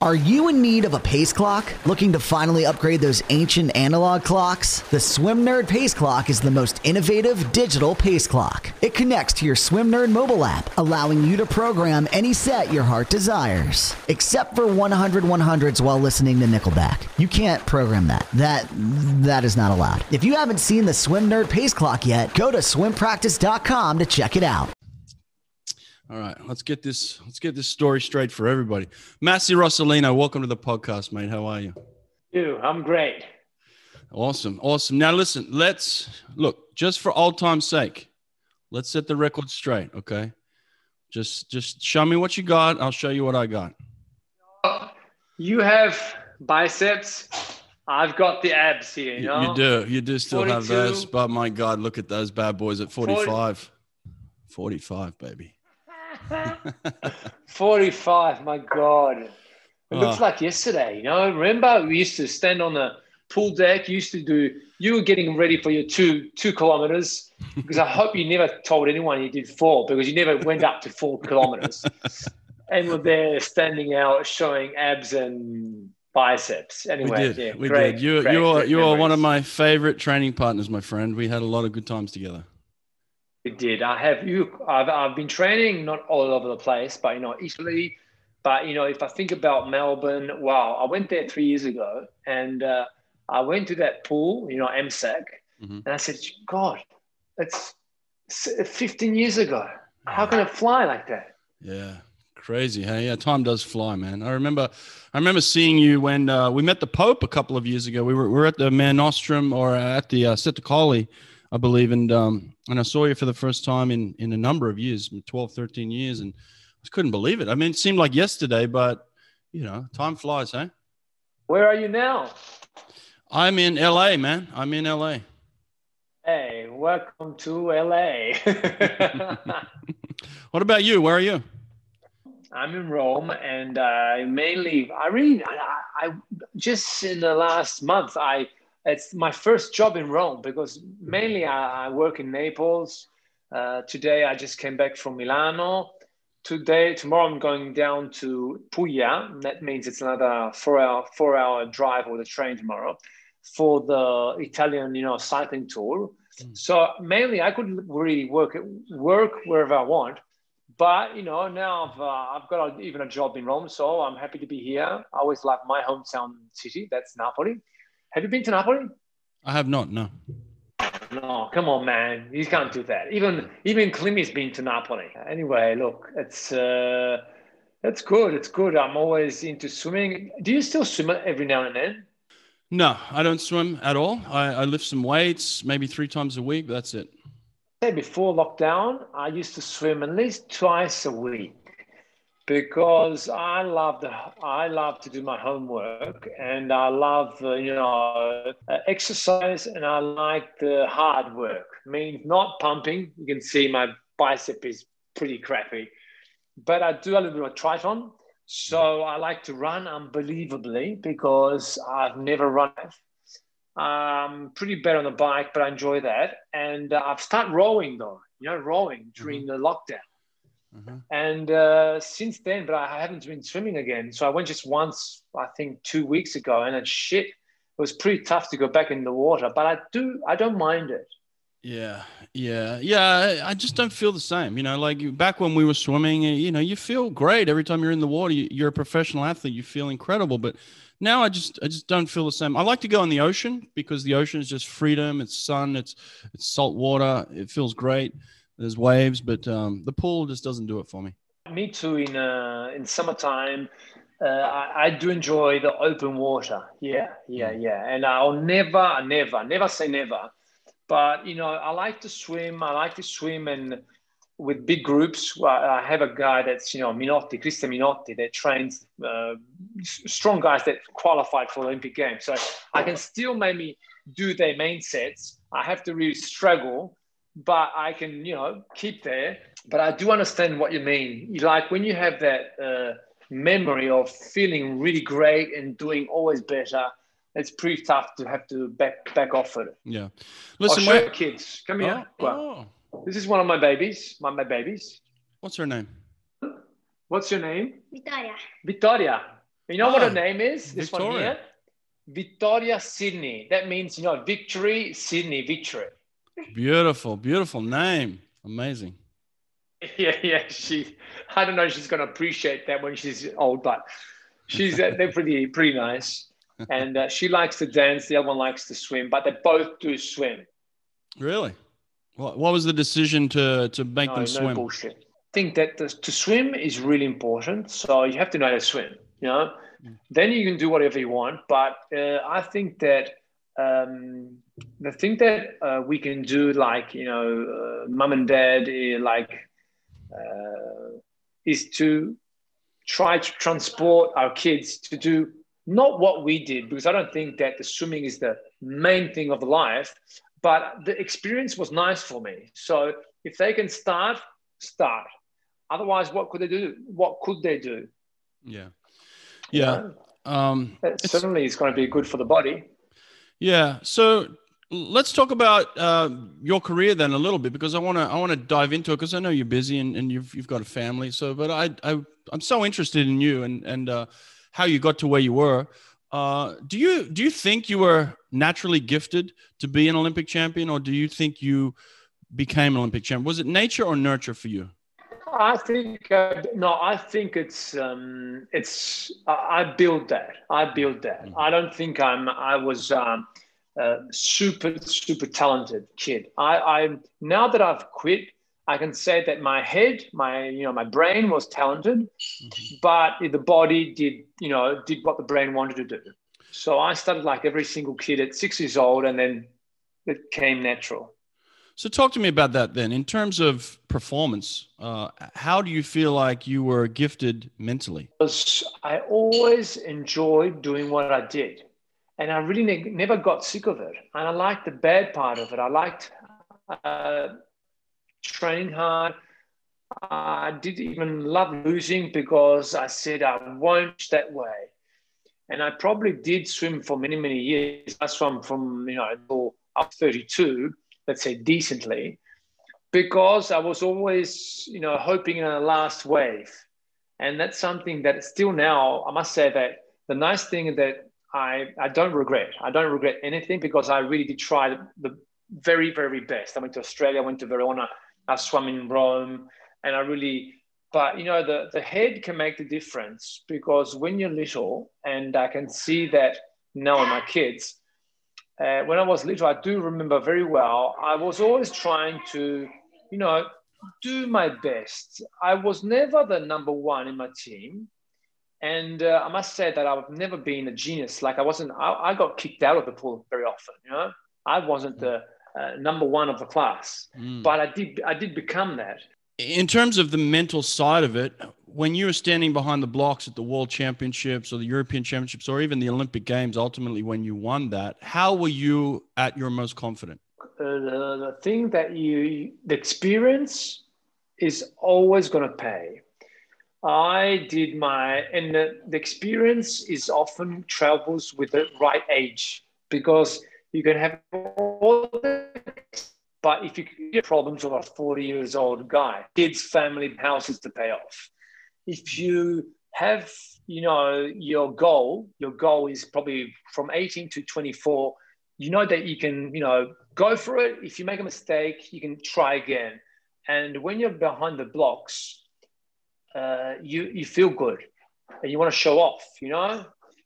Are you in need of a pace clock? Looking to finally upgrade those ancient analog clocks? The Swim Nerd Pace Clock is the most innovative digital pace clock. It connects to your Swim Nerd mobile app, allowing you to program any set your heart desires. Except for 100 100s while listening to Nickelback. You can't program that. That that is not allowed. If you haven't seen the Swim Nerd Pace Clock yet, go to swimpractice.com to check it out. All right, let's get this let's get this story straight for everybody. Massey Rosolino, welcome to the podcast, mate. How are you? You, I'm great. Awesome, awesome. Now listen, let's look just for old time's sake. Let's set the record straight, okay? Just just show me what you got. I'll show you what I got. You have biceps. I've got the abs here. You, You, know? you do, you do still have those, but my God, look at those bad boys at 45. 45, baby. 45. My God. It looks Oh. like yesterday. You know, remember we used to stand on the pool deck. You used to do. You were getting ready for your two two kilometers because I hope you never told anyone you did four because you never went up to four kilometers and were there standing out showing abs and biceps. Anyway, We did, yeah, we great, did. You, great, you are, great you are one of my favorite training partners, my friend. We had a lot of good times together. We did. I have you. I've, I've been training not all over the place, but you know, Italy. But you know, if I think about Melbourne, wow, I went there three years ago, and uh, I went to that pool, you know, MSAC, Mhm. and I said, God, that's 15 years ago. How can it fly like that? Yeah, crazy. Hey, yeah, time does fly, man. I remember, I remember seeing you when uh, we met the Pope a couple of years ago. We were we were at the Mare Nostrum or at the uh, Settecolli, I believe, and um, and I saw you for the first time in in a number of years, 12, 13 years, and I just couldn't believe it. I mean, it seemed like yesterday, but you know, time flies, hey. Where are you now? I'm in LA, man. I'm in LA. Hey, welcome to LA. What about you? Where are you? I'm in Rome, and uh, I mainly, I really, I, I just in the last month, I it's my first job in Rome because mainly I, I work in Naples. Uh, today I just came back from Milano. Today, tomorrow I'm going down to Puglia. That means it's another four-hour four-hour drive with the train tomorrow for the Italian, you know, cycling tour. Mm. So mainly I could really work work wherever I want. But you know, now I've uh, I've got a, even a job in Rome, so I'm happy to be here. I always love my hometown city. That's Napoli. Have you been to Napoli? I have not. No. No, come on, man. You can't do that. Even even Climmy's been to Napoli. Anyway, look, it's uh, it's good. It's good. I'm always into swimming. Do you still swim every now and then? No, I don't swim at all. I, I lift some weights, maybe three times a week. But that's it. before lockdown, I used to swim at least twice a week because I love the I love to do my homework and I love uh, you know uh, exercise and I like the hard work. I mean, not pumping. You can see my bicep is pretty crappy, but I do a little bit of triathlon. So I like to run unbelievably because I've never run. I'm pretty bad on the bike, but I enjoy that. And uh, I've started rowing though, you know, rowing during the lockdown. Mhm. And uh, since then, but I haven't been swimming again. So I went just once, I think two weeks ago, and it's shit. It was pretty tough to go back in the water, but I do, I don't mind it. Yeah, yeah, yeah. I- just don't feel the same. You know, like back when we were swimming, uh, you know, you feel great every time you're in the water. You- You're a professional athlete. You feel incredible. But now I just, I just don't feel the same. I like to go in the ocean because the ocean is just freedom. It's sun. It's, it's salt water. It feels great. There's waves, but um, the pool just doesn't do it for me. Me too. In uh, in summertime, uh, I, I do enjoy the open water. Yeah, yeah, yeah. And I'll never, never, never say never. But you know, I like to swim. I like to swim and with big groups. I have a guy that's you know Minotti, Christian Minotti, that trains uh, strong guys that qualified for the Olympic Games. So I can still maybe do their main sets. I have to really struggle, but I can you know keep there. But I do understand what you mean. You Like when you have that uh, memory of feeling really great and doing always better. It's pretty tough to have to back back off it. Yeah. Listen, show where, kids. Come oh, here. Well, oh, this is one of my babies. My, my babies. what's her name? What's your name? Victoria. Victoria. You know what her name is? This Victoria. one here? Victoria Sydney. That means, you know, victory, Sydney, victory. Beautiful, beautiful name. Amazing. Yeah, yeah. She, I don't know if she's going to appreciate that when she's old, but she's, uh, they're pretty, pretty nice. And uh, she likes to dance. The other one likes to swim, but they both do swim. Really? What, what was the decision to, to make No, them no swim? bullshit. I think that the, to swim is really important. So you have to know how to swim, you know? Then you can do whatever you want. But uh, I think that um, the thing that uh, we can do, like, you know, uh, mom and dad, uh, like, uh, is to try to transport our kids to do not what we did, because I don't think that the swimming is the main thing of life, but the experience was nice for me. So if they can start, start. Otherwise, what could they do? What could they do? Yeah. You Yeah. know? Um, it's- certainly is going to be good for the body. Yeah. So let's talk about uh, your career then a little bit because I want to I want to dive into it because I know you're busy and, and you've you've got a family. So, but I, I I'm so interested in you and and uh, how you got to where you were. Uh, do you do you think you were naturally gifted to be an Olympic champion, or do you think you became an Olympic champion? Was it nature or nurture for you? I think uh, no. I think it's um, it's. I, I build that. I build that. Mhm. I don't think I'm. I was um, a super super talented kid. I, I now that I've quit, I can say that my head, my you know, my brain was talented, but the body did you know did what the brain wanted to do. So I started like every single kid at six years old, and then it came natural. So talk to me about that then. In terms of performance, uh, how do you feel like you were gifted mentally? I always enjoyed doing what I did. And I really ne- never got sick of it. And I liked the bad part of it. I liked uh, training hard. I did even love losing because I said I won't that way. And I probably did swim for many, many years. I swam from, you know, I was 32, let's say decently, because I was always, you know, hoping in a last wave. And that's something that still now, I must say that the nice thing that I, I don't regret. I don't regret anything because I really did try the very, very best. I went to Australia, I went to Verona, I swam in Rome, and I really, but you know, the, the head can make the difference because when you're little, and I can see that now in my kids, uh, when I was little, I do remember very well, I was always trying to, you know, do my best. I was never the number one in my team. And uh, I must say that I've never been a genius. Like I wasn't, I, I got kicked out of the pool very often, you know, I wasn't the uh, number one of the class, Mm. but I did, I did become that. In terms of the mental side of it, when you were standing behind the blocks at the World Championships or the European Championships or even the Olympic Games, ultimately when you won that, how were you at your most confident? Uh, the, the thing that you, the experience is always going to pay. I did my, and the, the experience is often travels with the right age because you can have all the, but if you get problems with a 40 years old guy, kids, family, houses to pay off. If you have, you know, your goal, your goal is probably from 18 to 24, you know that you can, you know, go for it. If you make a mistake, you can try again. And when you're behind the blocks, uh, you you feel good, and you want to show off. You know,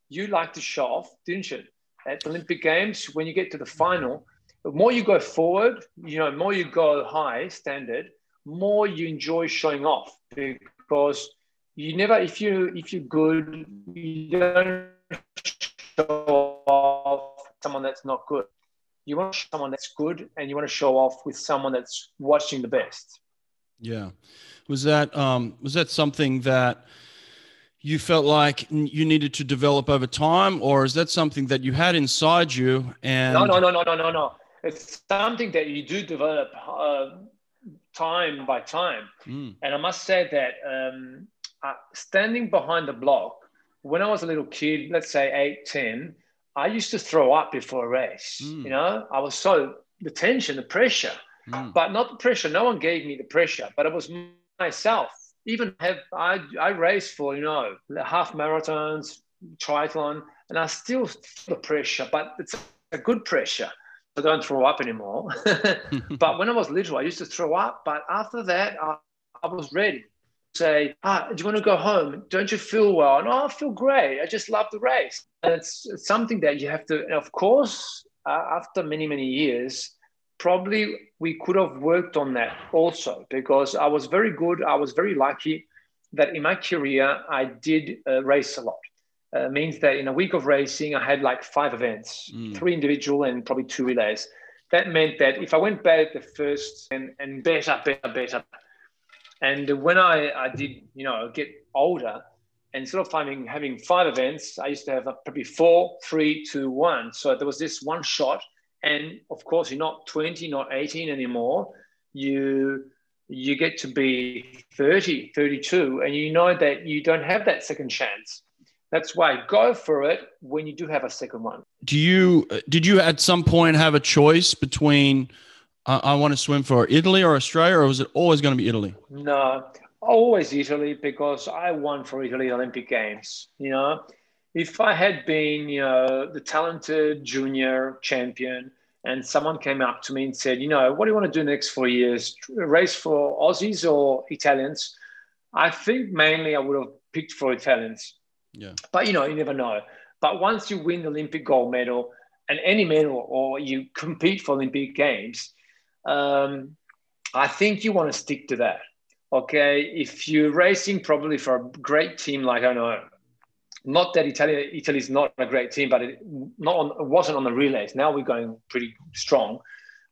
you like to show off, didn't you? At the Olympic Games, when you get to the final, more you go forward, you know, more you go high standard, more you enjoy showing off because you never, if you if you're good, you don't show off someone that's not good. You want someone that's good, and you want to show off with someone that's watching the best. Yeah. Was that um, was that something that you felt like you needed to develop over time, or is that something that you had inside you? And No, no, no, no, no, no, no. It's something that you do develop uh, time by time. Mm, And I must say that um, uh, standing behind the block, when I was a little kid, let's say eight, 10, I used to throw up before a race. Mm. You know, I was so, the tension, the pressure, mm, but not the pressure. No one gave me the pressure, but it was myself. Even have I, I raced for, you know, half marathons, triathlon, and I still feel the pressure, but it's a good pressure. I don't throw up anymore. but when I was little, I used to throw up. But after that, I, I was ready. To say, ah, do you want to go home? Don't you feel well? No, I feel great. I just love the race. And it's, it's something that you have to, of course, uh, after many, many years, probably we could have worked on that also because I was very good. I was very lucky that in my career, I did uh, race a lot uh, means that in a week of racing, I had like five events, mm. three individual and probably two relays. That meant that if I went bad at the first and, and better, better, better, and when I, I did, you know, get older, instead of having, having five events, I used to have probably four, three, two, one. So there was this one shot. And of course, you're not 20, not 18 anymore. You you get to be 30, 32, and you know that you don't have that second chance. That's why go for it when you do have a second one. Do you did you at some point have a choice between uh, I want to swim for Italy or Australia, or was it always going to be Italy? No, always Italy because I won for Italy Olympic Games. You know, if I had been you know the talented junior champion and someone came up to me and said, you know, what do you want to do next four years? Race for Aussies or Italians? I think mainly I would have picked for Italians yeah. But you know, you never know. But once you win the Olympic gold medal and any medal, or you compete for Olympic Games, um, I think you want to stick to that. Okay, if you're racing probably for a great team like I know, not that Italy Italy's not a great team, but it not on, it wasn't on the relays. Now we're going pretty strong,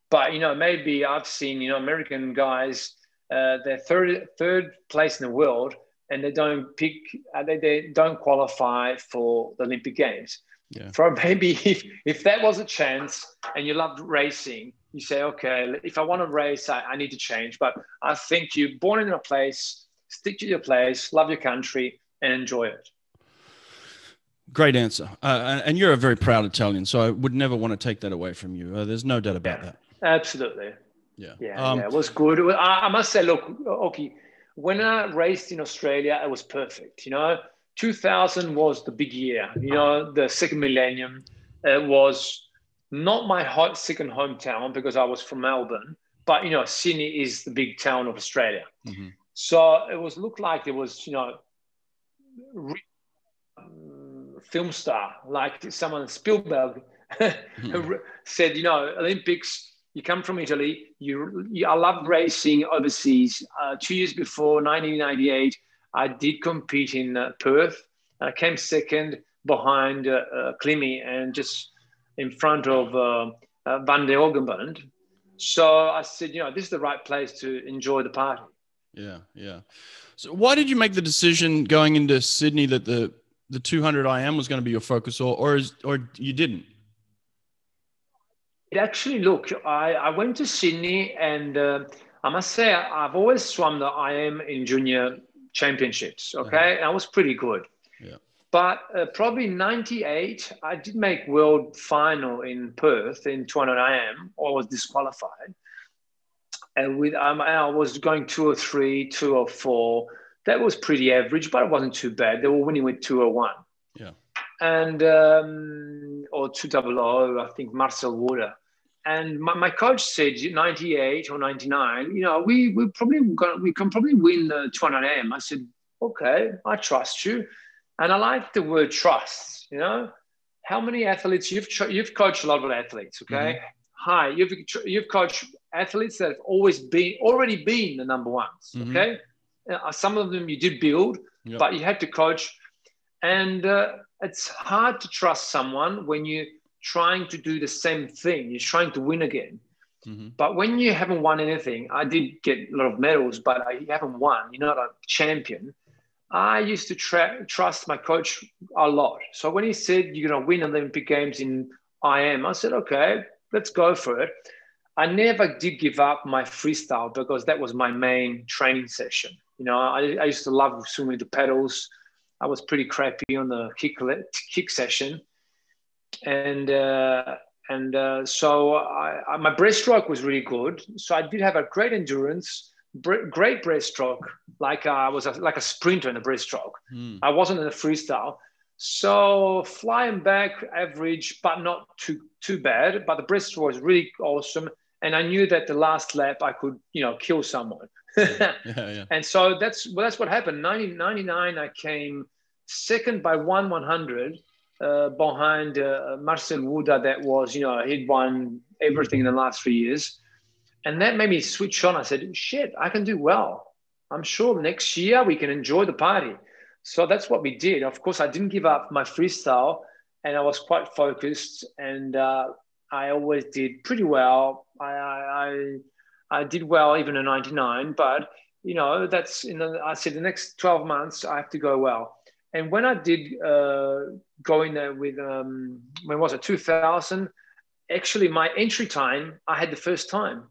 but you know maybe I've seen you know American guys, uh, they're third third place in the world and they don't pick, uh, they, they don't qualify for the Olympic Games. Yeah. For maybe if, if that was a chance and you loved racing, you say, okay, if I want to race, I, I need to change. But I think you're born in a place, stick to your place, love your country, and enjoy it. Great answer. Uh, and you're a very proud Italian, so I would never want to take that away from you. Uh, there's no doubt about yeah, that. Absolutely. Yeah. Yeah, um, yeah, it was good. I, I must say, look, okay, when I raced in Australia, it was perfect. You know, 2000 was the big year. You know, the second millennium. It was not my hot second hometown because I was from Melbourne, but you know, Sydney is the big town of Australia. Mm-hmm. So it was looked like it was, you know, re- film star like someone Spielberg mm-hmm. said, you know, Olympics you come from Italy. You, you I love racing overseas. Uh, two years before, 1998, I did compete in uh, Perth. I came second behind uh, uh, Klimmy and just in front of uh, uh, Van den Hoogenband. So I said, you know, this is the right place to enjoy the party. Yeah, yeah. So why did you make the decision going into Sydney that the the 200 IM was going to be your focus, or or is, or you didn't? It actually, look, I, I went to Sydney and uh, I must say, I've always swum the IM in junior championships, okay? Uh-huh. I was pretty good. Yeah. But uh, probably 98, I did make world final in Perth in 200 IM, or was disqualified. And with um, I was going two or three, two or four. That was pretty average, but it wasn't too bad. They were winning with 201. Yeah. And, um, or 200, I think Marcel Wouda and my, my coach said 98 or 99 you know we we probably gonna, we can probably win the 200m i said okay i trust you and i like the word trust you know how many athletes you've you've coached a lot of athletes okay mm-hmm. hi you've you've coached athletes that have always been already been the number ones mm-hmm. okay uh, some of them you did build yep. but you had to coach and uh, it's hard to trust someone when you trying to do the same thing. You're trying to win again. Mm-hmm. But when you haven't won anything, I did get a lot of medals, but I haven't won. You're not a champion. I used to tra- trust my coach a lot. So when he said you're going to win Olympic Games in IM, I said, okay, let's go for it. I never did give up my freestyle because that was my main training session. You know, I, I used to love swimming the pedals. I was pretty crappy on the kick kick session, and uh, and uh, so I, I, my breaststroke was really good. So I did have a great endurance, great breaststroke, like uh, I was a, like a sprinter in the breaststroke. Mm. I wasn't in the freestyle. So flying back, average, but not too too bad. But the breaststroke was really awesome, and I knew that the last lap I could, you know, kill someone. yeah, yeah. And so that's well, that's what happened. 1999, I came second by one 100 uh, behind uh, Marcel Wouda. That was, you know, he'd won everything in the last three years, and that made me switch on. I said, "Shit, I can do well. I'm sure next year we can enjoy the party." So that's what we did. Of course, I didn't give up my freestyle, and I was quite focused, and uh, I always did pretty well. I, I, I did well even in '99, but you know that's in the, I said the next 12 months I have to go well. And when I did uh, go in there with um, when was it 2000? Actually, my entry time I had the first time.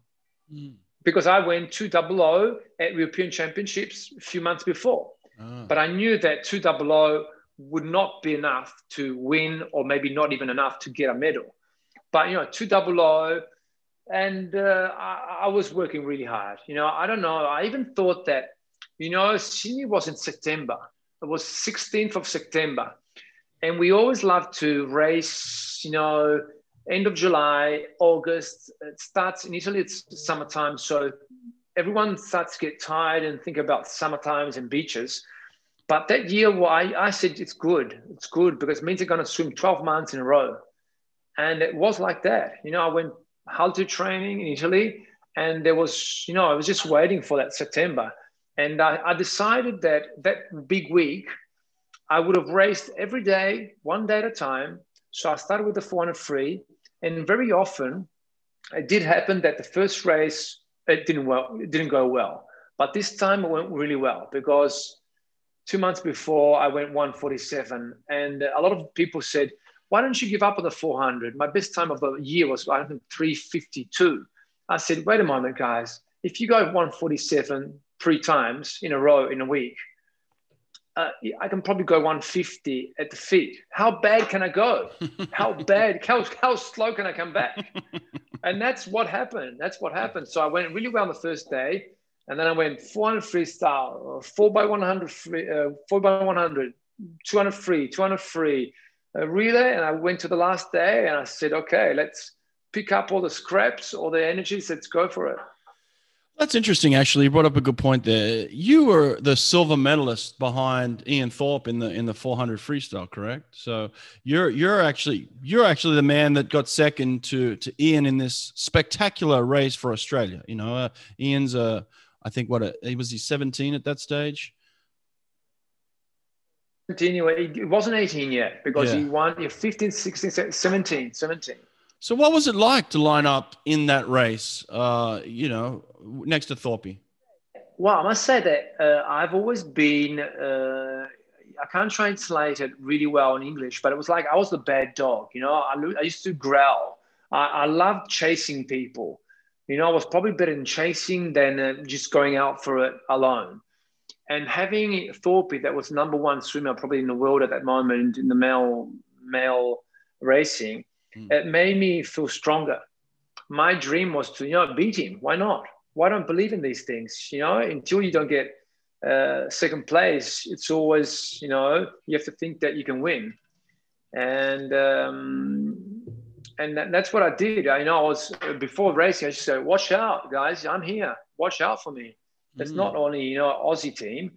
Mm. Because I went two double O at European Championships a few months before. Ah. But I knew that 200 would not be enough to win, or maybe not even enough to get a medal. But, you know, 200, and uh, I, I, was working really hard. You know, I don't know. I even thought that, you know, Sydney was in September. It was 16th of September. And we always love to race, you know, end of July, August. It starts in Italy, it's summertime. So everyone starts to get tired and think about summer times and beaches. But that year, well, I, I said it's good. It's good because it means they're going to swim 12 months in a row. And it was like that. You know, I went halter training in Italy and there was, you know, I was just waiting for that September. And I, I decided that that big week, I would have raced every day, one day at a time. So I started with the 400 free. And very often, it did happen that the first race it didn't well, it didn't go well. But this time it went really well because two months before I went 147, and a lot of people said, "Why don't you give up on the 400?" My best time of the year was I think 352. I said, "Wait a moment, guys. If you go 147 three times in a row in a week, uh, I can probably go 150 at the feet. How bad can I go? How bad? How, how slow can I come back? and that's what happened. That's what happened. So I went really well on the first day, and then I went 400 freestyle, four by 100 free, uh, four by 100, 200 free, 200 free, uh, relay, and I went to the last day, and I said, okay, let's pick up all the scraps, all the energies, let's go for it. That's interesting. Actually, you brought up a good point there. You were the silver medalist behind Ian Thorpe in the in the 400 freestyle, correct? So you're you're actually you're actually the man that got second to to Ian in this spectacular race for Australia. You know, uh, Ian's uh, I think what a, he was he 17 at that stage. 17, it wasn't 18 yet because yeah. he won 15, 16, 17, 17. So, what was it like to line up in that race? Uh, you know, next to Thorpe. Well, I must say that uh, I've always been. Uh, I can't translate it really well in English, but it was like I was the bad dog. You know, I, I used to growl. I, I loved chasing people. You know, I was probably better in chasing than uh, just going out for it alone. And having Thorpe, that was number one swimmer probably in the world at that moment in the male male racing, Mm. It made me feel stronger. My dream was to, you know, beat him. Why not? Why don't believe in these things? You know, until you don't get uh, second place, it's always, you know, you have to think that you can win. And um, and that, that's what I did. I know I was before racing. I just said, "Watch out, guys! I'm here. Watch out for me." It's mm. not only you know Aussie team,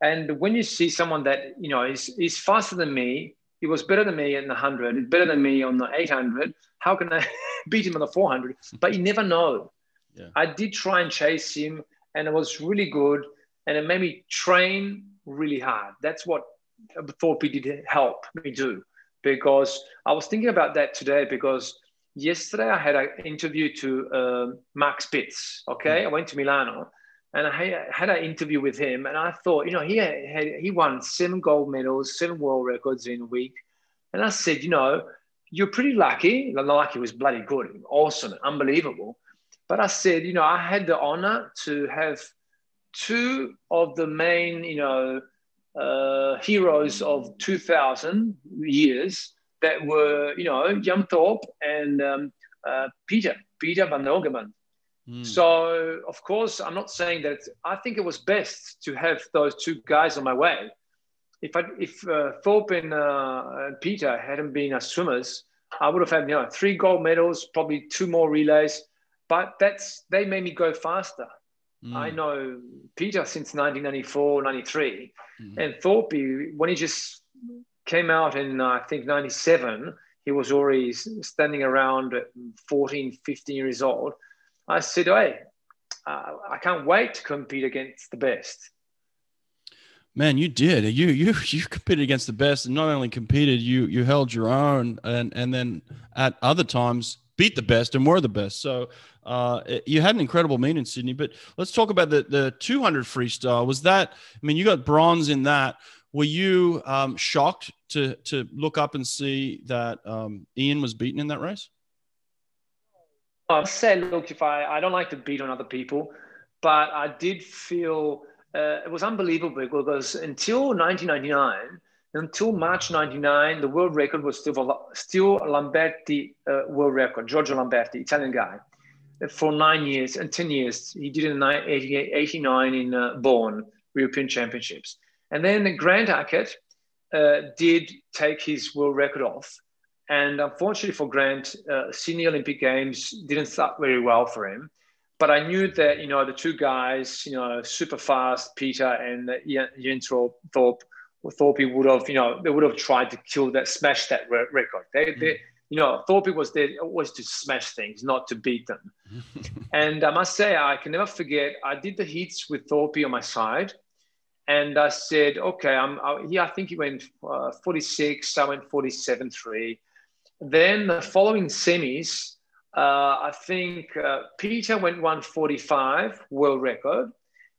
and when you see someone that you know is is faster than me, he was better than me in the 100, better than me on the 800. How can I beat him on the 400? But you never know. Yeah. I did try and chase him, and it was really good. And it made me train really hard. That's what Thorpe did help me do. Because I was thinking about that today because yesterday I had an interview to uh, Mark Spitz. Okay. Mm. I went to Milano and I had an interview with him, and I thought, you know, he had, he won seven gold medals, seven world records in a week, and I said, you know, you're pretty lucky. Lucky was bloody good, awesome, unbelievable. But I said, you know, I had the honor to have two of the main, you know, uh, heroes of 2000 years that were, you know, Ian Thorpe and um, uh, Peter, Peter van Hogeman. Hmm. So, of course, I'm not saying that I think it was best to have those two guys on my way. if I, if uh, Thorpe and, uh, and Peter hadn't been as swimmers, I would have had you know three gold medals, probably two more relays. But that's they made me go faster. Mm. I know Peter since 1994, 93, mm. and Thorpe when he just came out in uh, I think 97, he was already standing around 14, 15 years old. I said, hey, uh, I can't wait to compete against the best. Man, you did. You you you competed against the best, and not only competed, you you held your own, and and then at other times beat the best and were the best. So uh, you had an incredible meet in Sydney. But let's talk about the the 200 freestyle. Was that? I mean, you got bronze in that. Were you um, shocked to to look up and see that um, Ian was beaten in that race? I say, look, if I I don't like to beat on other people, but I did feel uh, it was unbelievable because until 1999, until March 99, the world record was still, still Lamberti uh, world record, Giorgio Lamberti, Italian guy. For nine years and 10 years, he did it in 89 in uh, Bonn European Championships. And then Grant Hackett uh, did take his world record off. And unfortunately for Grant, uh, Sydney Olympic Games didn't start very well for him but I knew that you know the two guys, you know, super fast, Peter and Ian Thorpe, Thorpe, would have, you know, they would have tried to kill that, smash that record. They, mm. they you know, Thorpe was there always to smash things, not to beat them. and I must say, I can never forget. I did the heats with Thorpe on my side, and I said, okay, I'm. I, yeah, I think he went uh, 46. I went 47.3. Then the following semis, uh, I think uh, Peter went 145 world record,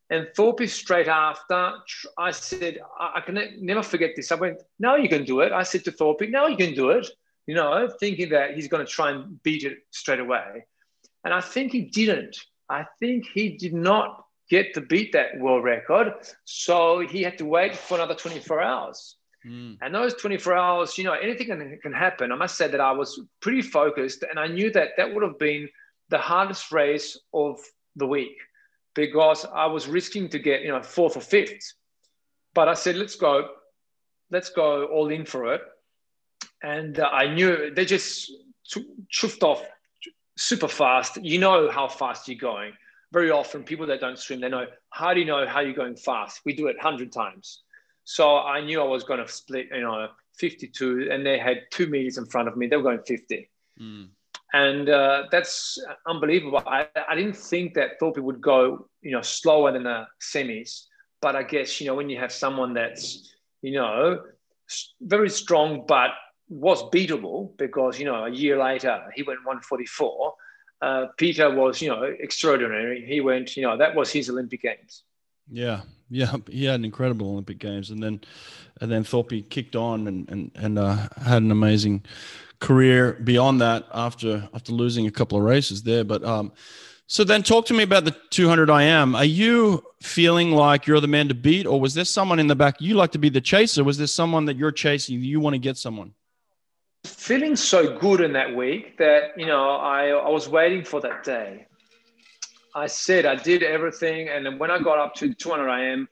and Thorpe straight after. I said, I, I can never forget this. I went, "No, you can do it." I said to Thorpe, "No, you can do it." You know, thinking that he's going to try and beat it straight away, and I think he didn't. I think he did not get to beat that world record, so he had to wait for another 24 hours. Mm. And those 24 hours, you know, anything can, can happen. I must say that I was pretty focused and I knew that that would have been the hardest race of the week because I was risking to get, you know, fourth or fifth. But I said, let's go, let's go all in for it. And uh, I knew they just chuffed off super fast. You know how fast you're going. Very often, people that don't swim, they know, how do you know how you're going fast? We do it 100 times. So I knew I was going to split, you know, 52, and they had two meters in front of me. They were going 50. Mm. And uh, that's unbelievable. I, I didn't think that Thorpe would go, you know, slower than the semis. But I guess, you know, when you have someone that's, you know, very strong, but was beatable because, you know, a year later he went 144. Uh, Peter was, you know, extraordinary. He went, you know, that was his Olympic Games. Yeah, yeah, he had an incredible Olympic Games, and then and then Thorpe kicked on and and and uh, had an amazing career beyond that after after losing a couple of races there. But um, so then talk to me about the 200 IM. Are you feeling like you're the man to beat, or was there someone in the back you like to be the chaser? Was there someone that you're chasing? You want to get someone? Feeling so good in that week that you know I I was waiting for that day. I said I did everything, and then when I got up to 200 IM,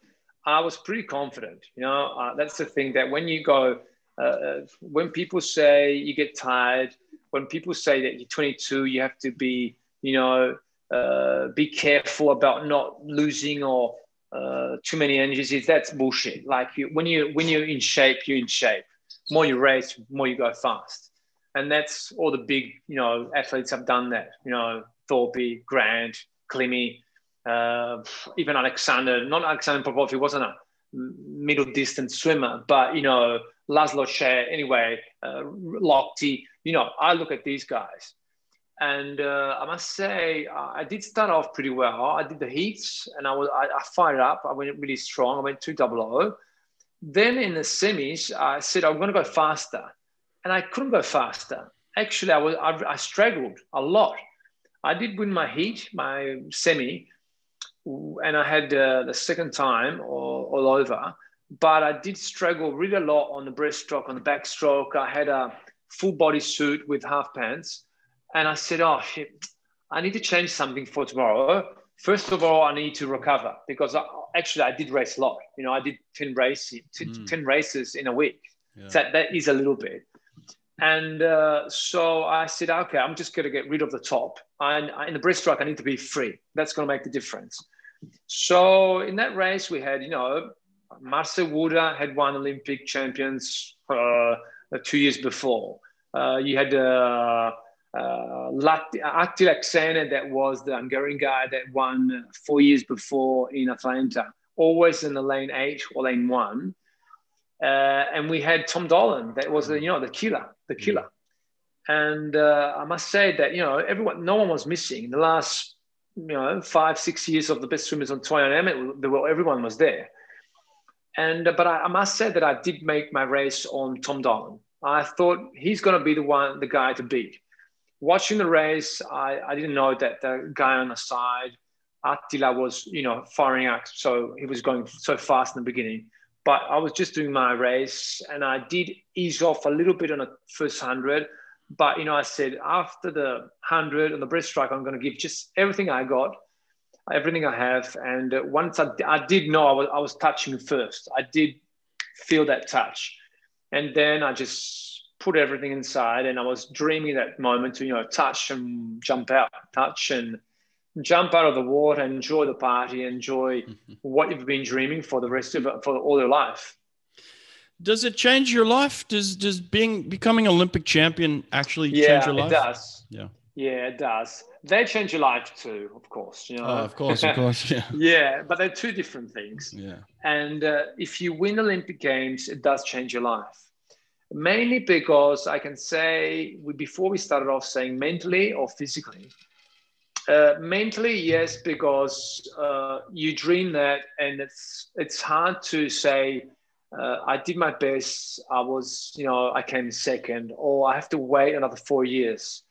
I was pretty confident. You know, uh, that's the thing that when you go, uh, uh, when people say you get tired, when people say that you're 22, you have to be, you know, uh, be careful about not losing or uh, too many energies. That's bullshit. Like you, when you when you're in shape, you're in shape. More you race, more you go fast, and that's all the big, you know, athletes have done that. You know, Thorpe, Grant, Klimi, uh, even Alexander, not Alexander Popov, he wasn't a middle distance swimmer, but, you know, Laszlo Cseh, anyway, uh, Lochte, you know, I look at these guys. And uh, I must say, I did start off pretty well. I did the heats and I was I, I fired up. I went really strong. I went 2 double Then in the semis, I said I'm going to go faster, and I couldn't go faster. Actually, I was I, I struggled a lot. I did win my heat, my semi, and I had uh, the second time all, all, over. But I did struggle really a lot on the breaststroke, on the backstroke. I had a full body suit with half pants. And I said, oh, shit, I need to change something for tomorrow. first of all, I need to recover because I, actually I did race a lot. You know, I did 10 races, mm. 10 races in a week. Yeah. So that is a little bit. And uh, so I said, okay, I'm just going to get rid of the top. And in the breaststroke, I need to be free. That's going to make the difference. So in that race, we had, you know, Marcel Wouda had won Olympic champions uh, two years before. Uh, you had uh, uh, Attila Czene, that was the Hungarian guy that won four years before in Atlanta, always in the lane eight or lane one. Uh, and we had Tom Dolan, that was the, you know the killer, the killer. And uh, I must say that you know everyone, no one was missing in the last you know five six years of the best swimmers on Toy M. everyone was there. And uh, but I, I, must say that I did make my race on Tom Dolan. I thought he's going to be the one, the guy to beat watching the race, I, I didn't know that the guy on the side, Attila, was you know firing up, so he was going so fast in the beginning. But I was just doing my race, and I did ease off a little bit on the first hundred. But you know, I said after the hundred on the breaststroke, I'm going to give just everything I got, everything I have. And once I, I did know I was, I was touching first, I did feel that touch, and then I just put everything inside and I was dreaming that moment to, you know, touch and jump out, touch and jump out of the water, enjoy the party, enjoy mm-hmm. what you've been dreaming for the rest of for all your life. Does it change your life? Does does being becoming Olympic champion actually yeah, change your life? it does. Yeah. Yeah, it does. They change your life too, of course. You know, oh, of course, of course, yeah. yeah, but they're two different things. Yeah. And uh, if you win Olympic Games, it does change your life mainly because I can say we, before we started off saying mentally or physically. Uh, mentally, yes, because uh, you dream that, and it's it's hard to say. Uh, I did my best. I was, you know, I came second, or I have to wait another four years.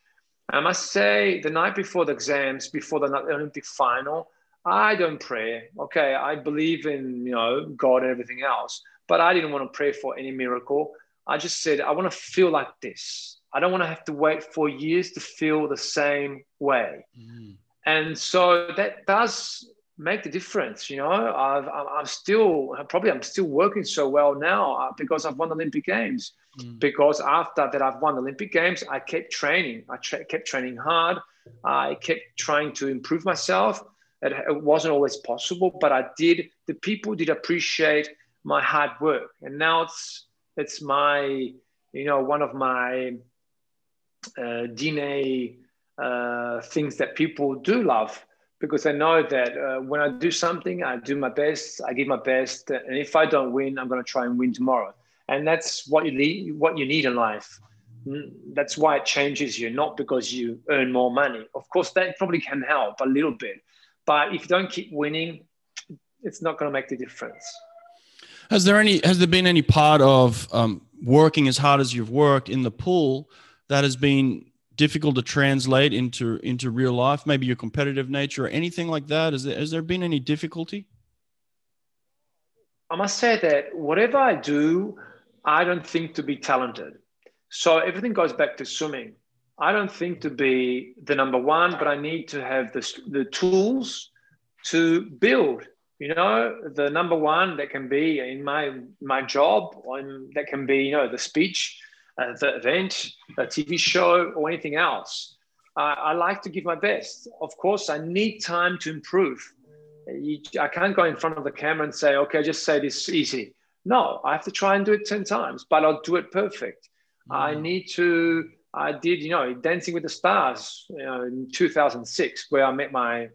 I must say, the night before the exams, before the Olympic final, I don't pray. Okay, I believe in you know God and everything else, but I didn't want to pray for any miracle. I just said, I want to feel like this. I don't want to have to wait for years to feel the same way. Mm. And so that does make the difference. You know, I've, I'm still, probably I'm still working so well now uh, because I've won Olympic Games. Mm. Because after that, I've won Olympic Games, I kept training. I tra- kept training hard. I kept trying to improve myself. It, it wasn't always possible, but I did. The people did appreciate my hard work. And now it's, it's my you know one of my uh, DNA uh, things that people do love because I know that uh, when I do something, I do my best, I give my best, and if I don't win, I'm going to try and win tomorrow. And that's what you need. What you need in life. Mm, that's why it changes you, not because you earn more money. Of course, that probably can help a little bit, but if you don't keep winning, it's not going to make the difference. Has there any has there been any part of um, working as hard as you've worked in the pool that has been difficult to translate into into real life? Maybe your competitive nature or anything like that. Is there has there been any difficulty? I must say that whatever I do, I don't think to be talented. So everything goes back to swimming. I don't think to be the number one, but I need to have the, the tools to build you know the number one that can be in my my job on that can be you know the speech the event a tv show or anything else. Uh, i like to give my best. Of course i need time to improve. You, i can't go in front of the camera and say okay just say this easy. No i have to try and do it 10 times but i'll do it perfect. Mm. i need to i did you know dancing with the stars you know in 2006 where i met my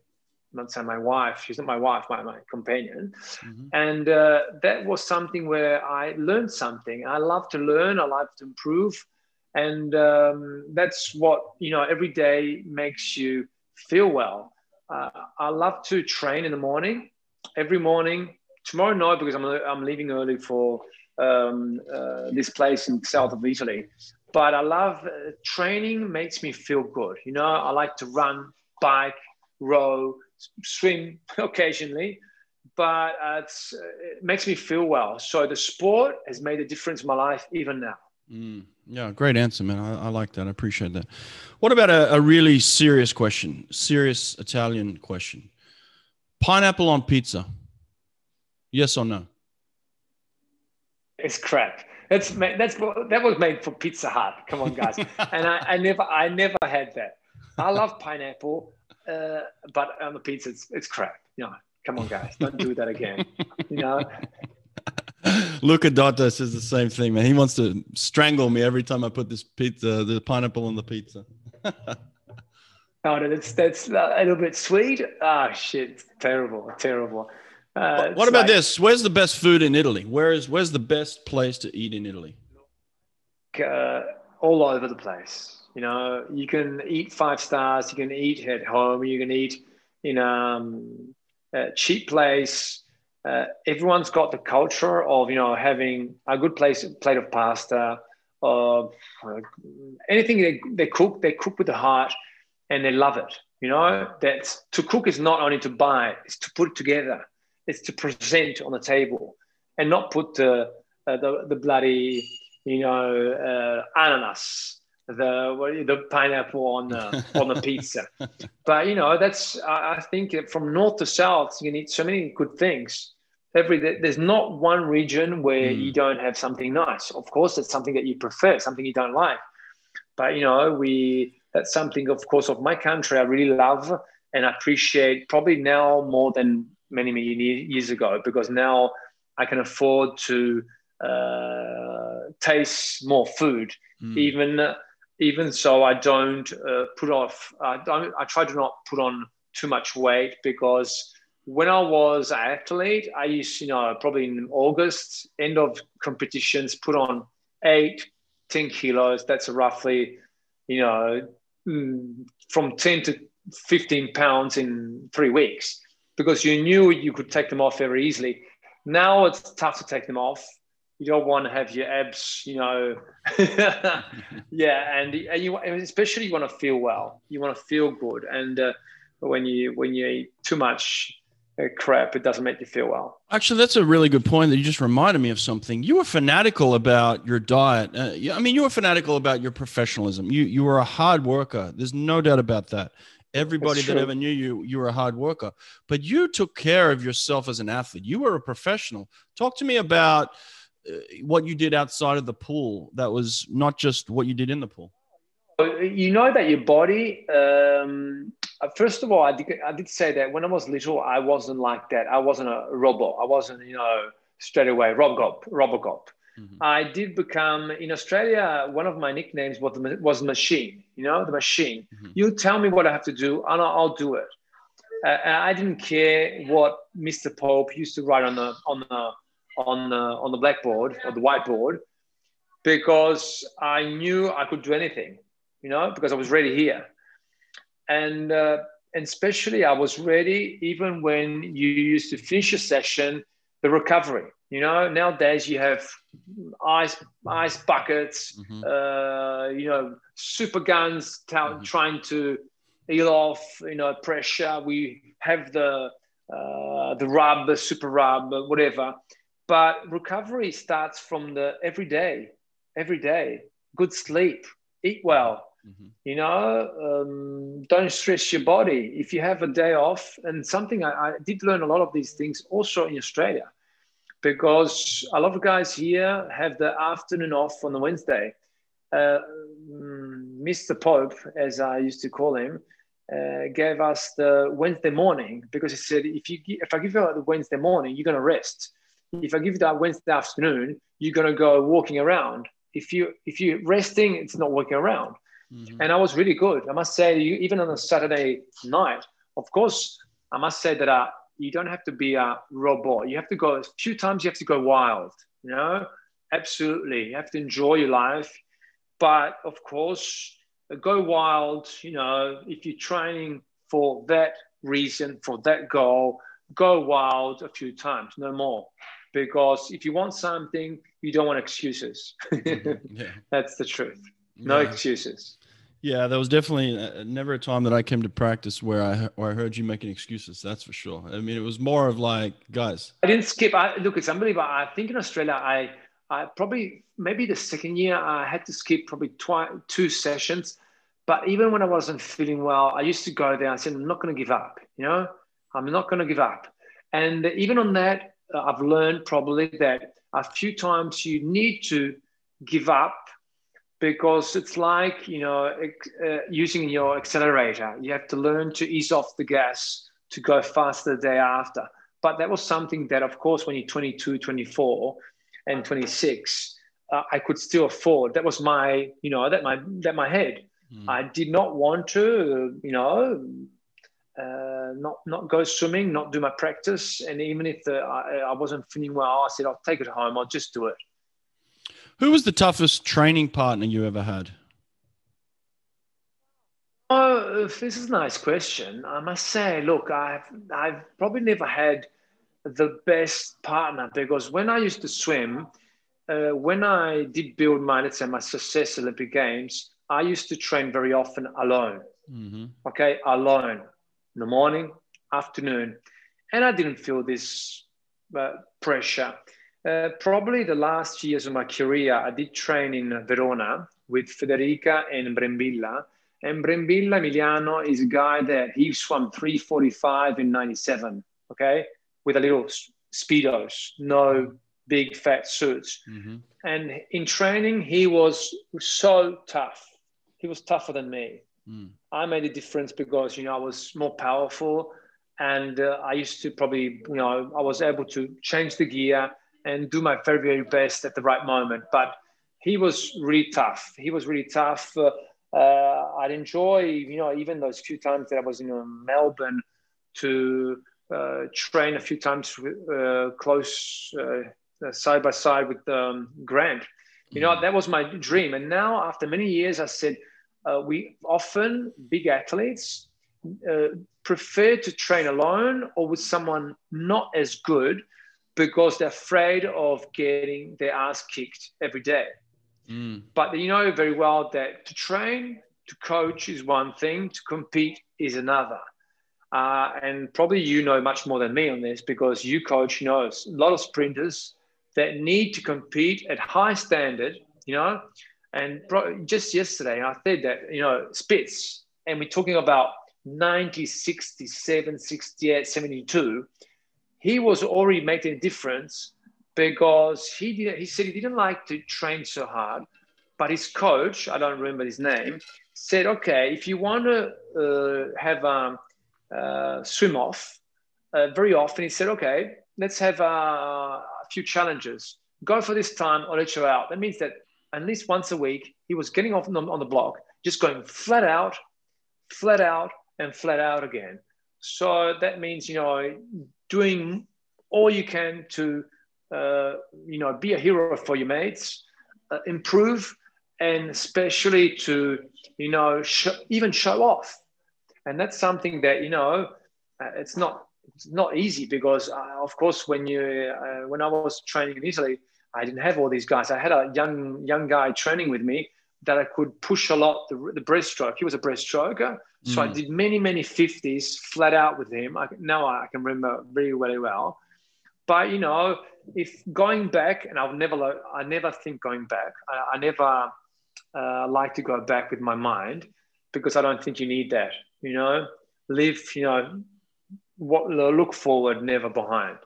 not say my wife, she's not my wife, my, my companion. Mm-hmm. And uh, that was something where I learned something. I love to learn, I love to improve. And um, that's what, you know, every day makes you feel well. Uh, I love to train in the morning, every morning. Tomorrow night, because I'm, I'm leaving early for um, uh, this place in south of Italy. But I love uh, training makes me feel good. You know, I like to run, bike, row, swim occasionally, but uh, it makes me feel well. So the sport has made a difference in my life even now. Mm, yeah, great answer, man. I, I, like that. I appreciate that. What about a, a, really serious question? Serious Italian question. Pineapple on pizza. Yes or no? It's crap. That's that's that was made for Pizza Hut. Come on, guys. and I, I never I never had that. I love pineapple, uh, but on the pizza it's, it's crap. You know, come on, guys, don't do that again. You know. Luca Dotto says the same thing, man. He wants to strangle me every time I put this pizza, the pineapple on the pizza. oh, that's that's a little bit sweet. Ah, oh, shit, terrible, terrible. Uh, what about like, this? Where's the best food in Italy? Where is where's the best place to eat in Italy? Uh, all over the place. You know, you can eat five stars. You can eat at home. You can eat in um, a cheap place. Uh, everyone's got the culture of you know having a good place, plate of pasta, of uh, anything they, they cook. They cook with the heart, and they love it. You know that to cook is not only to buy; it's to put it together it's to present on the table and not put the uh, the, the bloody you know uh, ananas the the pineapple on the on the pizza. But you know that's i think from north to south you need so many good things. Every there's not one region where mm. you don't have something nice. Of course it's something that you prefer something you don't like. But you know we that's something of course of my country i really love and appreciate probably now more than many many years ago because now I can afford to uh, taste more food, mm. even even so I don't uh, put off. I don't. I try to not put on too much weight because when I was an athlete, I used you know probably in August end of competitions put on eight, 10 kilos. That's roughly you know mm, from 10 to 15 pounds in three weeks because you knew you could take them off very easily. Now it's tough to take them off. You don't want to have your abs, you know. yeah, and, and you especially you want to feel well. You want to feel good, and uh, when you when you eat too much uh, crap, it doesn't make you feel well. Actually, that's a really good point that you just reminded me of something. You were fanatical about your diet. Uh, I mean, you were fanatical about your professionalism. You you were a hard worker. There's no doubt about that. Everybody that ever knew you, you were a hard worker, but you took care of yourself as an athlete. You were a professional. Talk to me about what you did outside of the pool. That was not just what you did in the pool. You know that your body. Um, uh, first of all, I did, I did say that when I was little, I wasn't like that. I wasn't a robot. I wasn't, you know, straight away Robocop. Robocop. Mm-hmm. I did become in Australia. One of my nicknames was the, was machine. You know, the machine. Mm-hmm. You tell me what I have to do, and I'll, I'll do it. Uh, I didn't care what Mr. Pope used to write on the on the on the on the blackboard or the whiteboard, because I knew I could do anything. You know, because I was ready here, and uh, and especially I was ready even when you used to finish a session, the recovery you know, nowadays you have ice ice buckets, mm-hmm. uh, you know, super guns t- mm-hmm. trying to heal off, you know, pressure. We have the uh, the rub, the super rub, whatever. But recovery starts from the every day, every day. Good sleep, eat well. Mm-hmm. You know, um, don't stress your body. If you have a day off, and something I, I did learn a lot of these things also in Australia because a lot of guys here have the afternoon off on the Wednesday. Uh, Mr. Pope, as I used to call him, uh, gave us the Wednesday morning because he said, if you if I give you the Wednesday morning, you're gonna rest. If I give you that Wednesday afternoon, you're gonna go walking around. If you if you're resting, it's not walking around. Mm-hmm. And I was really good. I must say, even on a Saturday night, of course, I must say that I, you don't have to be a robot. You have to go a few times. You have to go wild. You know, absolutely. You have to enjoy your life, but of course, go wild. You know, if you're training for that reason, for that goal, go wild a few times, no more. Because if you want something, you don't want excuses. yeah. That's the truth. No yeah. excuses. Yeah, there was definitely uh, never a time that I came to practice where I where I heard you making excuses. That's for sure. I mean, it was more of like, guys. I didn't skip. I, look, it's unbelievable. I think in Australia, I I probably maybe the second year I had to skip probably twi- two sessions. But even when I wasn't feeling well, I used to go there I said, I'm not going to give up. You know, I'm not going to give up. And even on that, I've learned probably that a few times you need to give up because it's like you know uh, using your accelerator. You have to learn to ease off the gas to go faster the day after. But that was something that of course when you're 22 24 and 26 uh, i could still afford. That was my you know that my that my head. Mm. i did not want to you know uh, not not go swimming not do my practice and even if the, I, I wasn't feeling well i said i'll take it home i'll just do it who was the toughest training partner you ever had? Oh, this is a nice question. I must say, look, I've I've probably never had the best partner because when I used to swim, uh, when I did build my let's say my success Olympic Games, I used to train very often alone. Mm-hmm. Okay, alone in the morning, afternoon, and I didn't feel this uh, pressure. Uh, probably the last years of my career, I did train in Verona with Federica and Brembilla. And Brembilla Emiliano is a guy that he swam 345 in 97, okay, with a little speedos, no big fat suits. Mm-hmm. And in training, he was so tough. He was tougher than me. Mm. I made a difference because, you know, I was more powerful and uh, I used to probably, you know, I was able to change the gear and do my very, very best at the right moment. But he was really tough. He was really tough. Uh, uh, I'd enjoy, you know, even those few times that I was in uh, Melbourne to uh, train a few times uh, close uh, side by side with um, Grant. You know, mm-hmm. that was my dream. And now, after many years, I said, we often, big athletes, prefer to train alone or with someone not as good because they're afraid of getting their ass kicked every day. Mm. But you know very well that to train, to coach is one thing, to compete is another. Uh, and probably you know much more than me on this because you coach, you know, a lot of sprinters that need to compete at high standard, you know. And just yesterday, I said that, you know, Spitz, and we're talking about 90, 67, 68, 72 he was already making a difference because he did, he said he didn't like to train so hard, but his coach, I don't remember his name, said, okay, if you want to uh, have a, a swim off uh, very often, he said, okay, let's have a, a few challenges. Go for this time or let you out. That means that at least once a week, he was getting off on the, on the block, just going flat out, flat out, and flat out again. So that means, you know, doing all you can to, uh, you know, be a hero for your mates, uh, improve, and especially to, you know, sh- even show off. And that's something that, you know, uh, it's not it's not easy because, uh, of course, when you uh, when I was training in Italy, I didn't have all these guys. I had a young young guy training with me that I could push a lot the, the breaststroke. He was a breaststroker. So mm. I did many, many 50s flat out with him. I, now I can remember really very well. But, you know, if going back, and I'll never, I never think going back, I, I never uh, like to go back with my mind because I don't think you need that, you know, live, you know, what look forward, never behind.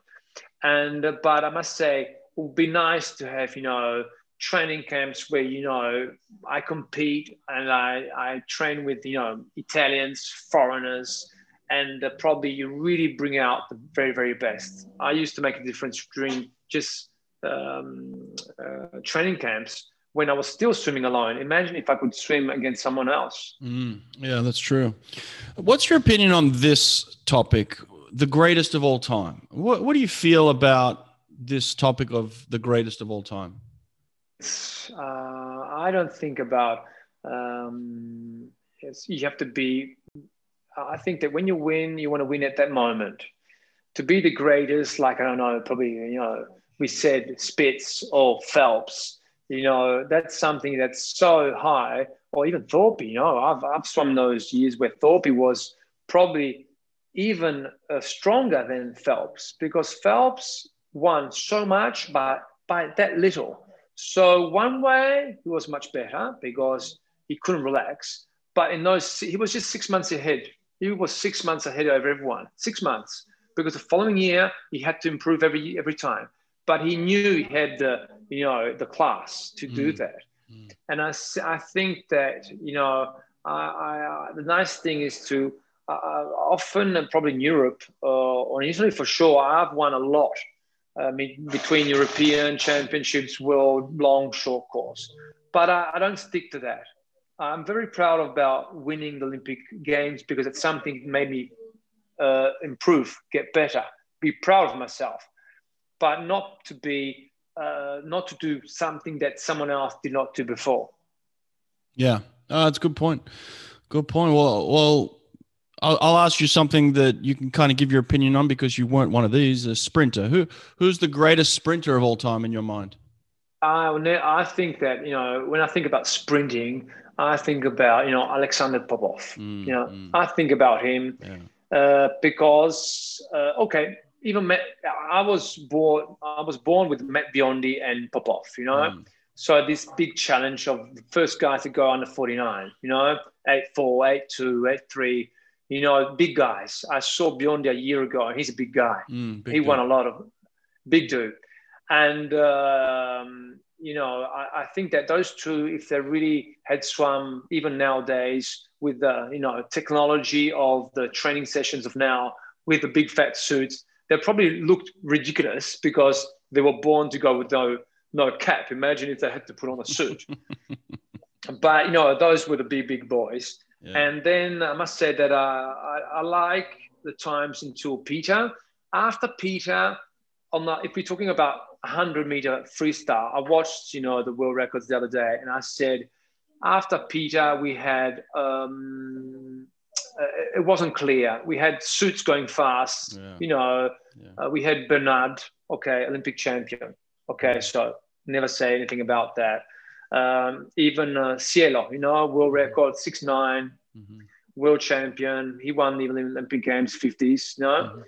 And, but I must say, would be nice to have, you know, training camps where you know I compete and I, I train with you know Italians, foreigners, and uh, probably you really bring out the very very best. I used to make a difference during just um, uh, training camps when I was still swimming alone. Imagine if I could swim against someone else. Mm, yeah, that's true. What's your opinion on this topic, the greatest of all time? What, what do you feel about this topic of the greatest of all time? uh, I don't think about. Um, you have to be. I think that when you win, you want to win at that moment. To be the greatest, like I don't know, probably you know, we said Spitz or Phelps. You know, that's something that's so high, or even Thorpe. You know, I've I've swum those years where Thorpe was probably even uh, stronger than Phelps because Phelps won so much, but by that little. So one way he was much better because he couldn't relax, but in those he was just six months ahead He was six months ahead of everyone. Six months because the following year he had to improve every every time. But he knew he had the you know the class to do mm. that. Mm. And I, I think that you know I, I, the nice thing is to uh, uh often and probably in Europe uh, or in Italy for sure I've won a lot. I mean, between European championships, world long, short course, but I, I don't stick to that. I'm very proud about winning the Olympic Games because it's something that made me uh, improve, get better, be proud of myself, but not to be, uh, not to do something that someone else did not do before. Yeah, uh, that's a good point. Good point. Well, well, I'll, I'll, ask you something that you can kind of give your opinion on because you weren't one of these. A sprinter. Who who's the greatest sprinter of all time in your mind? I I think that you know when I think about sprinting, I think about you know Alexander Popov. Mm, you know, mm. I think about him. Yeah. Uh, because uh, okay, even Matt, I was born I was born with Matt Biondi and Popov, you know. Mm. So this big challenge of the first guy to go under 49, you know, eight four, eight two, eight three, you know, big guys. I saw Biondi a year ago, and he's a big guy. Mm, big he dude. won a lot of big dude, and um, you know, I, I, think that those two, if they really had swum, even nowadays, with the you know technology of the training sessions of now, with the big fat suits, they probably looked ridiculous because they were born to go with no no cap. Imagine if they had to put on a suit. but you know, those were the big big boys. Yeah. And then I must say that uh, I, I like the times until Peter. After Peter, on the, if we're talking about 100 meter freestyle. I watched, you know, the world records the other day, and I said, after Peter, we had um, uh, it wasn't clear. We had suits going fast. Yeah. You know, yeah. uh, we had Bernard, okay, Olympic champion. Okay, so never say anything about that. Um, even uh, Cielo, you know, world mm-hmm. record six nine, mm-hmm. world champion. He won the Olympic Games 50s. You know. Mm-hmm.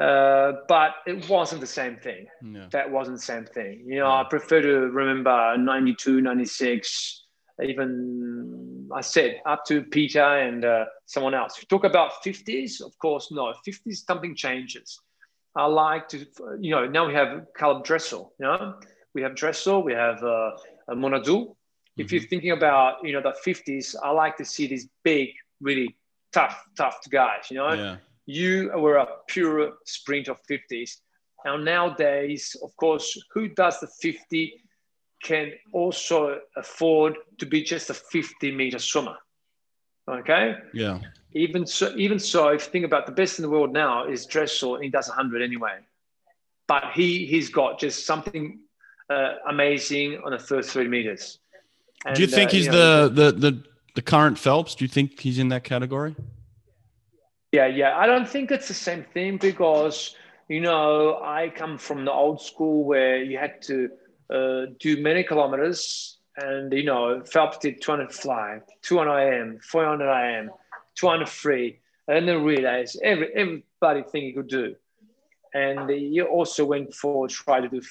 Uh, but it wasn't the same thing. That wasn't the same thing. You know, yeah. I prefer to remember 92, 96, even I said up to Peter and uh, someone else. You talk about 50s, of course, no, 50s, something changes. I like to, you know, now we have Caleb Dressel, you know, we have Dressel, we have uh, Manaudou. Mm-hmm. If you're mm-hmm. thinking about, you know, the 50s, I like to see these big, really tough, tough guys, you know. Yeah you were a pure sprint of 50s. Now, nowadays, of course, who does the 50 can also afford to be just a 50 meter swimmer. Okay. Yeah. Even so, even so, if you think about the best in the world now is Dressel, and he does 100 anyway. But he he's got just something uh, amazing on the first three meters. And, Do you think uh, he's you know, the, the the the current Phelps? Do you think he's in that category? Yeah, yeah. I don't think it's the same thing because, you know, I come from the old school where you had to uh, do many kilometers and, you know, Phelps did 200 fly, 200 IM, 400 IM, 200 free, and then relays. every, everybody thing he could do. And he also went for try to do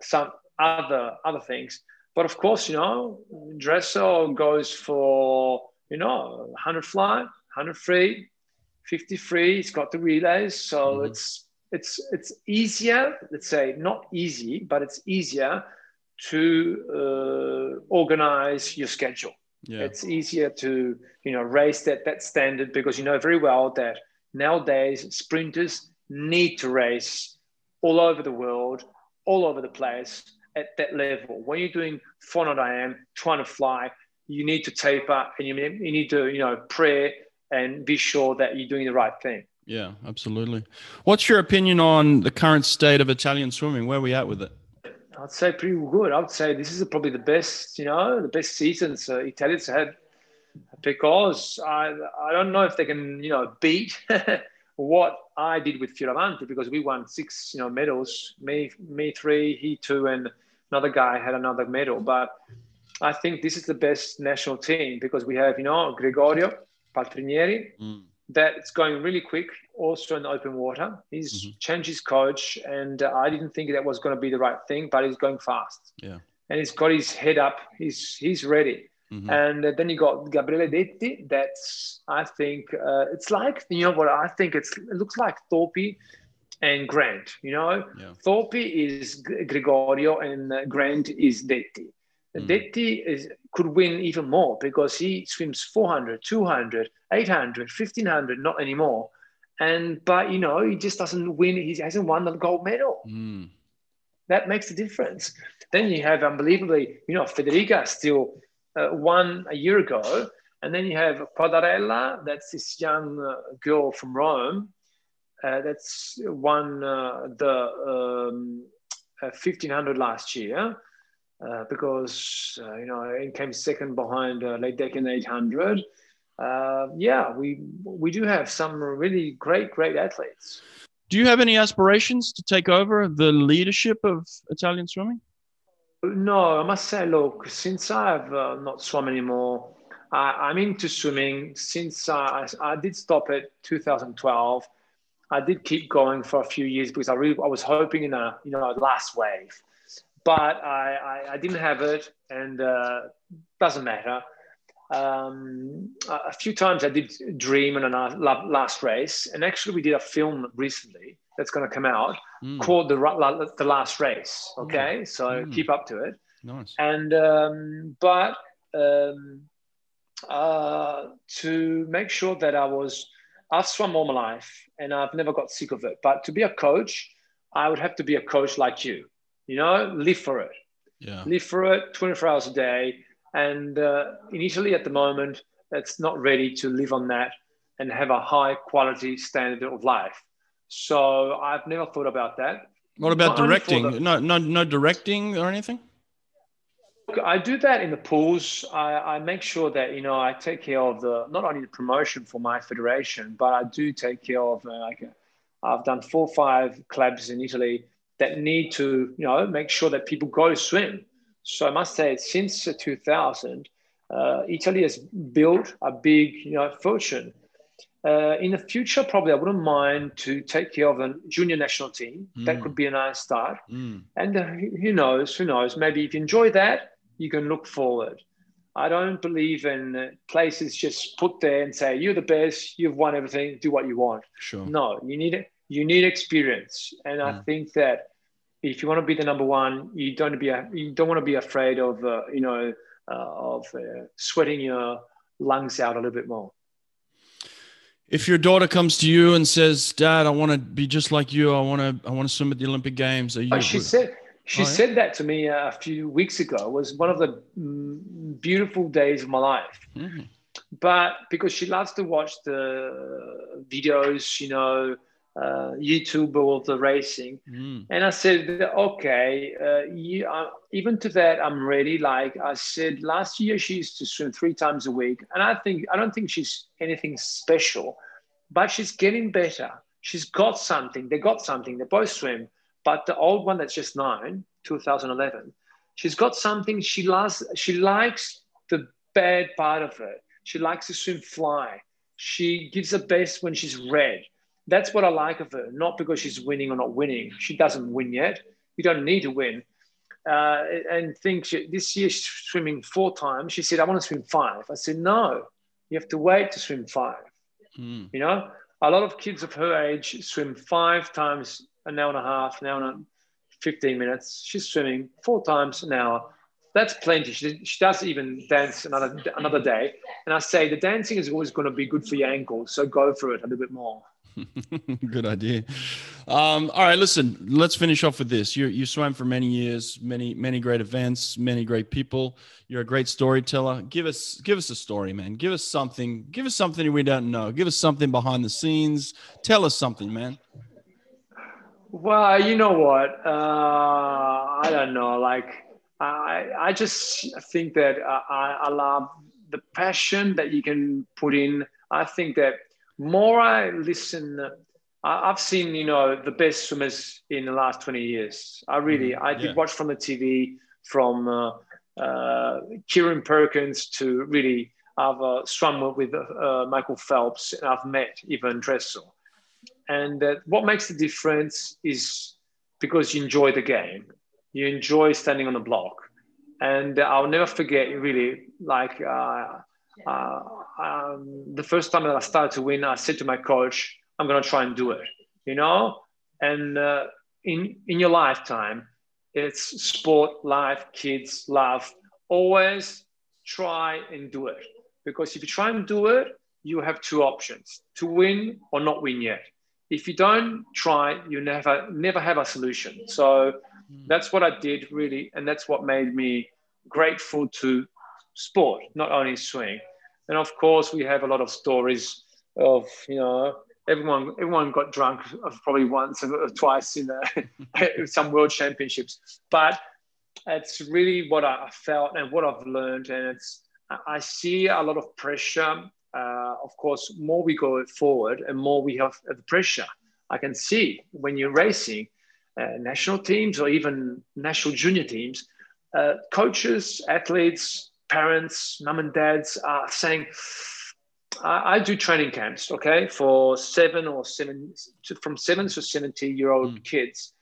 some other other things. But of course, you know, Dressel goes for, you know, 100 fly, 100 free, 53 it's got the relays so mm-hmm. it's it's it's easier let's say not easy but it's easier to uh, organize your schedule yeah. it's easier to you know race that that standard because you know very well that nowadays sprinters need to race all over the world all over the place at that level when you're doing 400 IM trying to fly you need to taper and you, you need to you know pray and be sure that you're doing the right thing. Yeah, absolutely. What's your opinion on the current state of Italian swimming? Where are we at with it? I'd say pretty good. I would say this is probably the best, you know, the best seasons uh, Italians had because I I don't know if they can, you know, beat what I did with Fioravanti because we won six, you know, medals. Me, me three, he two, and another guy had another medal. But I think this is the best national team because we have, you know, Gregorio, Paltrinieri. Mm. That it's going really quick, also in the open water. He's mm-hmm. changed his coach, and uh, I didn't think that was going to be the right thing, but he's going fast. Yeah, and he's got his head up. He's he's ready. Mm-hmm. And then you got Gabriele Detti. That's I think uh, it's like you know what I think it's it looks like Thorpe and Grant. You know, yeah. Thorpe is Gregorio and uh, Grant is Detti. Mm. Detti is could win even more because he swims 400, 200, 800, 1500, not anymore. And but you know he just doesn't win. He hasn't won the gold medal. Mm. That makes a difference. Then you have unbelievably, you know, Federica still uh, won a year ago, and then you have Quadarella. That's this young uh, girl from Rome. Uh, that's won uh, the um, 1500 uh, last year. Uh, because you know it came second behind uh, Ledecken 800. Uh, yeah, we we do have some really great great athletes. Do you have any aspirations to take over the leadership of Italian swimming? No, I must say, look, since I've uh, not swum anymore, I, am into swimming. Since I, I did stop at 2012, I did keep going for a few years because I really I was hoping in a you know last wave but I, I, I didn't have it, and uh, doesn't matter. Um, a few times I did dream in a last race, and actually we did a film recently that's going to come out mm. called the the last race. Okay, mm. so mm. keep up to it. Nice. And um, but um, uh, to make sure that I was, I've swum all my life, and I've never got sick of it. But to be a coach, I would have to be a coach like you you know, live for it. Yeah. Live for it 24 hours a day. And uh, in Italy at the moment, it's not ready to live on that and have a high quality standard of life. So I've never thought about that. What about not directing? The, no, no, no directing or anything. I do that in the pools. I, I, make sure that you know I take care of the not only the promotion for my federation, but I do take care of uh, like I've done four or five clubs in Italy that need to, you know, make sure that people go swim. So I must say, since 2000, uh, Italy has built a big, you know, fortune. Uh, in the future, probably I wouldn't mind to take care of a junior national team. Mm. That could be a nice start. Mm. And uh, who knows? Who knows? Maybe if you enjoy that, you can look forward. I don't believe in uh, places just put there and say you're the best, you've won everything, do what you want. Sure. No, you need you need experience, and mm. I think that if you want to be the number one, you don't be a, you don't want to be afraid of uh, you know uh, of uh, sweating your lungs out a little bit more. If your daughter comes to you and says, "Dad, I want to be just like you. I want to I want to swim at the Olympic Games," are you? Oh, she said she oh, said that to me a few weeks ago. It was one of the mm, beautiful days of my life. Mm-hmm. But because she loves to watch the videos, you know, uh, YouTube of the racing. Mm. And I said, okay, uh, you, uh, even to that, I'm ready. Like I said, last year she used to swim three times a week. And I think, I don't think she's anything special, but she's getting better. She's got something. They got something. They both swim. But the old one that's just nine, 2011, she's got something. She loves, she likes the bad part of it. She likes to swim fly. She gives her best when she's red that's what I like of her, not because she's winning or not winning. She doesn't win yet. You don't need to win. Uh, and think she, this year she's swimming four times. She said, I want to swim five. I said, no, you have to wait to swim five. Mm. You know, a lot of kids of her age swim five times an hour and a half, an hour and 15 minutes. She's swimming four times an hour. That's plenty. She, she does even dance another another day. And I say the dancing is always going to be good for your ankles. So go for it a little bit more. Good idea. Um, all right, listen. Let's finish off with this. You you swam for many years, many many great events, many great people. You're a great storyteller. Give us give us a story, man. Give us something. Give us something we don't know. Give us something behind the scenes. Tell us something, man. Well, you know what? Uh, I don't know. Like I I just think that I, I love the passion that you can put in. I think that more I listen, I've seen, you know, the best swimmers in the last 20 years. I really, mm, I did yeah. watch from the TV from uh, uh, Kieren Perkins to really, I've uh, swum with uh, Michael Phelps and I've met Ivan Dressel. And what makes the difference is because you enjoy the game. You enjoy standing on the block. and I'll never forget. Really, like uh, uh, um, the first time that I started to win, I said to my coach, "I'm going to try and do it." You know, and uh, in in your lifetime, it's sport, life, kids, love. Always try and do it because if you try and do it, you have two options: to win or not win yet. If you don't try, you never never have a solution. So mm. that's what I did really, and that's what made me grateful to sport, not only swing. And of course, we have a lot of stories of you know everyone everyone got drunk probably once or twice in some world championships, but it's really what I felt and what I've learned, and it's I see a lot of pressure. Uh, of course, more we go forward and more we have the pressure. I can see when you're racing uh, national teams or even national junior teams, uh, coaches, athletes, parents, mum and dads are saying, I, I, do training camps, okay, for seven or seven, to, from seven to 70 year old mm. kids.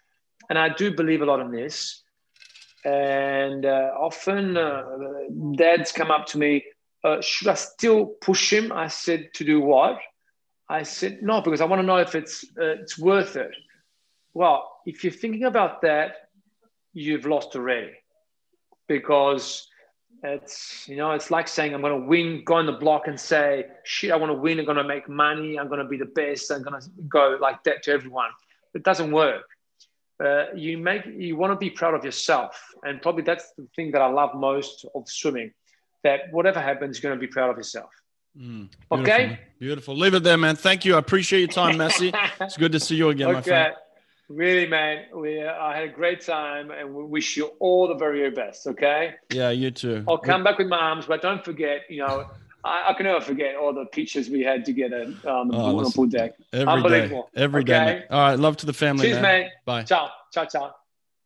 And I do believe a lot in this. And uh, often uh, dads come up to me, uh, should I still push him? I said, to do what? I said, no, because I want to know if it's, uh, it's worth it. Well, if you're thinking about that, you've lost already because it's you know it's like saying i'm going to win go on the block and say shit i want to win. I'm going to make money. I'm going to be the best. I'm going to go like that to everyone. It doesn't work. Uh, you make you want to be proud of yourself. And probably that's the thing that i love most of swimming that whatever happens you're going to be proud of yourself. Mm, beautiful, okay? beautiful. Leave it there man. Thank you. I appreciate your time Massi it's good to see you again okay. my friend Really, man, we uh, I had a great time, and we wish you all the very, best. Okay. Yeah, you too. I'll come back with my arms, but don't forget, you know, I, I can never forget all the pictures we had together on the oh, pool deck. Every Unbelievable. Day. Every okay? day. All right, love to the family. Cheers, man. Bye. Ciao. Ciao. Ciao.